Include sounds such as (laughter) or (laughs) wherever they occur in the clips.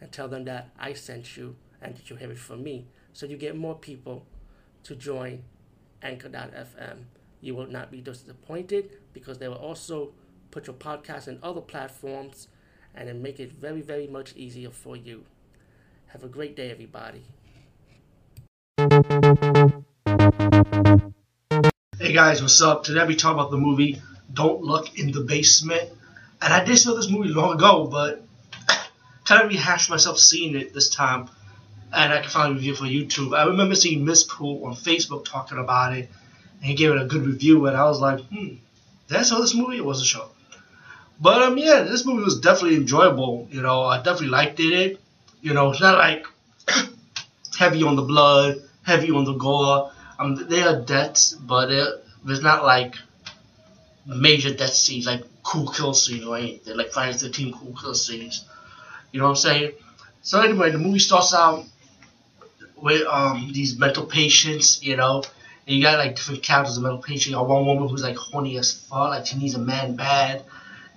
and tell them that I sent you and that you have it from me. So you get more people to join Anchor.fm. You will not be disappointed because they will also put your podcast in other platforms and then make it very, very much easier for you. Have a great day, everybody. Hey guys, what's up? Today we talk about the movie Don't Look in the Basement. And I did saw this movie long ago, but kind of rehashed myself seeing it this time. And I can finally review for YouTube. I remember seeing Miss Pool on Facebook talking about it, and he gave it a good review. And I was like, hmm, that's saw this movie? was a show. But um, yeah, this movie was definitely enjoyable. You know, I definitely liked it. You know, it's not like (coughs) heavy on the blood, heavy on the gore. Um, they are deaths, but it, it's not like major death scenes, like cool kill scenes or anything, like Friday the 13 cool kill scenes. You know what I'm saying? So anyway, the movie starts out with um these mental patients, you know, and you got like different characters of mental patients. You got one woman who's like horny as fuck, like she needs a man bad.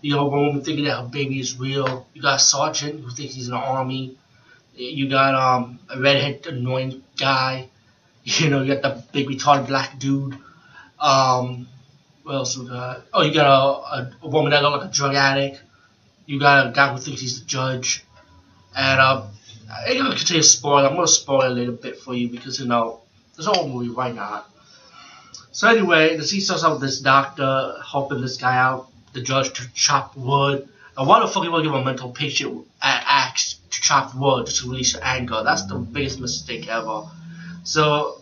You got one woman thinking that her baby is real. You got a sergeant who thinks he's in the army. You got um a redhead annoying guy. (laughs) You know, you got the big retarded black dude. Um, what else we got? Oh, you got a, a, a woman that looks like a drug addict. You got a guy who thinks he's the judge. And um, I'm gonna continue spoil. I'm gonna spoil a little bit for you because you know there's a whole movie. Why not? So anyway, the scene starts out with this doctor helping this guy out, the judge, to chop wood. And why the fuck you want to give a mental patient an axe to chop wood to release your anger? That's the biggest mistake ever. So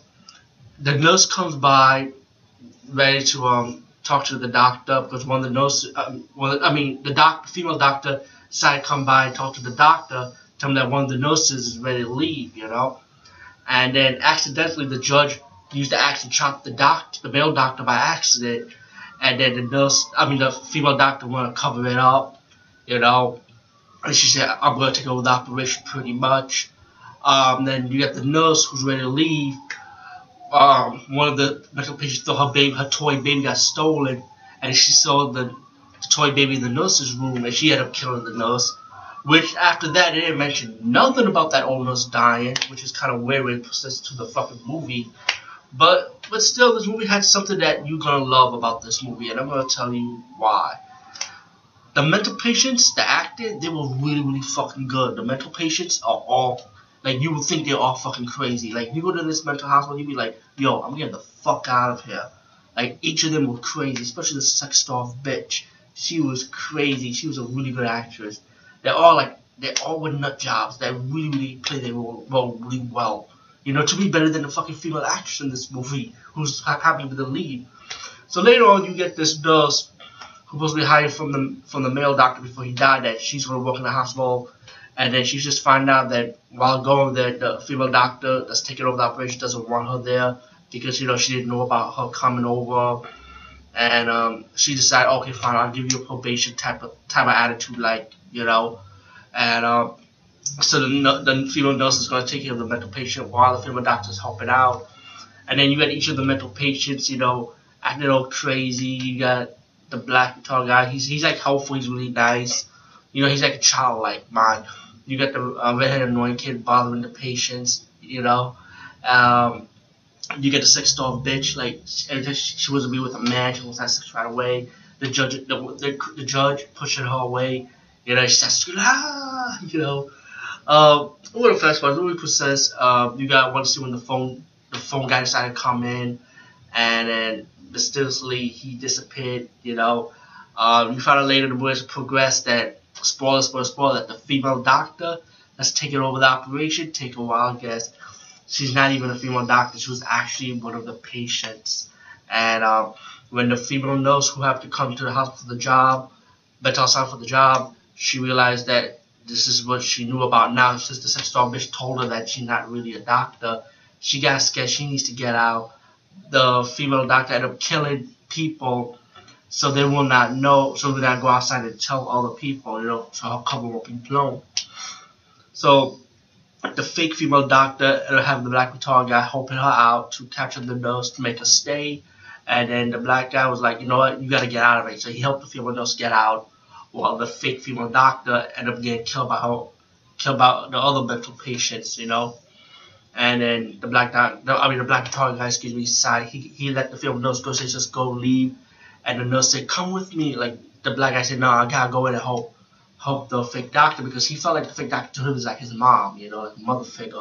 the nurse comes by, ready to um talk to the doctor because one of the nurses, um, well, I mean the doc, female doctor decided to come by and talk to the doctor, tell him that one of the nurses is ready to leave, you know, and then accidentally the judge used the axe to chop the doctor, the male doctor by accident, and then the nurse, I mean the female doctor want to cover it up, you know, and she said I'm gonna take over the operation pretty much. Um, then you got the nurse who's ready to leave. Um, one of the medical patients thought her baby, her toy baby, got stolen, and she saw the, toy baby in the nurse's room, and she ended up killing the nurse. Which after that, they didn't mention nothing about that old nurse dying, which is kind of weird when to the fucking movie. But but still, this movie had something that you're gonna love about this movie, and I'm gonna tell you why. The mental patients, the acting, they were really really fucking good. The mental patients are all like you would think they're all fucking crazy. Like you go to this mental hospital, you'd be like, yo, I'm getting the fuck out of here. Like each of them were crazy, especially the sex doll bitch. She was crazy. She was a really good actress. They're all like they're all with nut jobs that really really play their role, role really well. You know, to be better than the fucking female actress in this movie who's happy with the lead. So later on, you get this nurse who was hired from the from the male doctor before he died that she's gonna work in the hospital and then she just find out that while going there, the female doctor that's taking over the operation doesn't want her there because you know she didn't know about her coming over, and um, she decided, okay, fine, I'll give you a probation type of type of attitude, like you know, and um, so the, the female nurse is gonna take care of the mental patient while the female doctor is helping out, and then you got each of the mental patients, you know, acting all crazy. You got the black tall guy, he's he's like helpful, he's really nice, you know, he's like a childlike man you got the uh, redhead annoying kid bothering the patients, you know. Um, you get the sex doll bitch, like she, she to be with a man, she wants to have sex right away. The judge, the, the, the judge pushing her away, you know, she starts ah, you know. Uh, what the first part, Louis says, uh, you got one scene when the phone, the phone guy decided to come in, and then mysteriously he disappeared, you know. Uh, you find out later the boys progress that spoiler, spoiler, spoiler, that the female doctor that's taking over the operation, take a wild guess. She's not even a female doctor. She was actually one of the patients. And um, when the female nurse who have to come to the hospital for the job, better sign for the job, she realized that this is what she knew about now. Since the sex doll bitch told her that she's not really a doctor, she got scared. She needs to get out. The female doctor ended up killing people, so they will not know. So they not go outside and tell other people, you know, so her cover won't be blown. So the fake female doctor ended up having the black guitar guy helping her out to capture the nurse to make her stay. And then the black guy was like, you know what, you gotta get out of it. So he helped the female nurse get out while the fake female doctor ended up getting killed by her, killed by the other mental patients, you know. And then the black doctor, I mean the black guitar guy, excuse me, decided he, he let the female nurse go, say just go leave. And the nurse said, come with me. Like the black guy said, no, I gotta go in and help help the fake doctor because he felt like the fake doctor to him was like his mom, you know, like mother figure.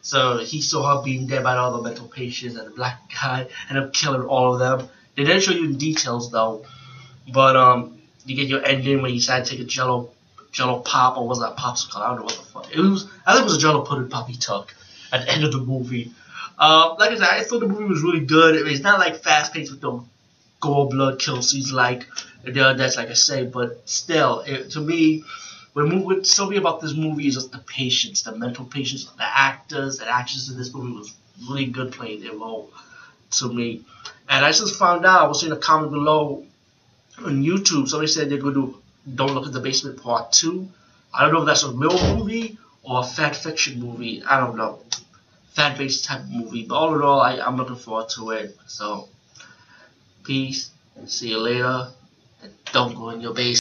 So he saw her being dead by all the mental patients, and the black (laughs) guy ended up killing all of them. They didn't show you in details though, but um, you get your ending when you decide to take a Jello, Jello pop or was that popsicle? I don't know what the fuck. It was. I think it was a Jello pudding pop he took at the end of the movie. Uh, like I said, I thought the movie was really good. It's not like fast paced with the gore, blood, kill scenes like the that's like I say, but still, it, to me, what what's so me about this movie is just the patience, the mental patience, the actors and actresses in this movie was really good playing their role to me. And I just found out, I was seeing a comment below on YouTube, somebody said they're going to do Don't Look at the Basement Part 2. I don't know if that's a real movie or a fan fiction movie. I don't know. Fan based type movie. But all in all, I, I'm looking forward to it. So, peace. See you later. And don't go in your basement.